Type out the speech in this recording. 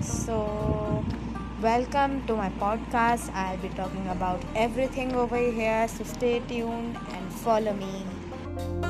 So, welcome to my podcast. I'll be talking about everything over here. So, stay tuned and follow me.